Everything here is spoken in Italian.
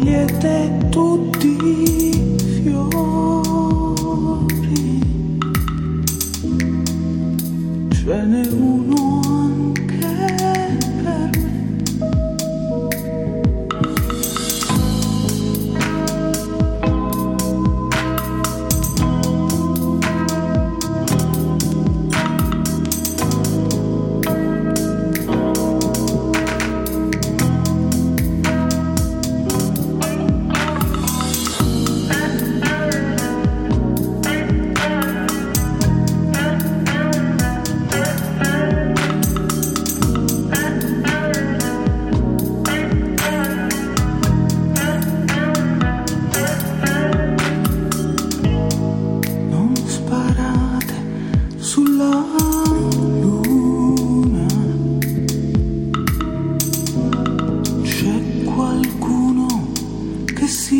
cogliete tutti i fiori, ce n'è uno. sí.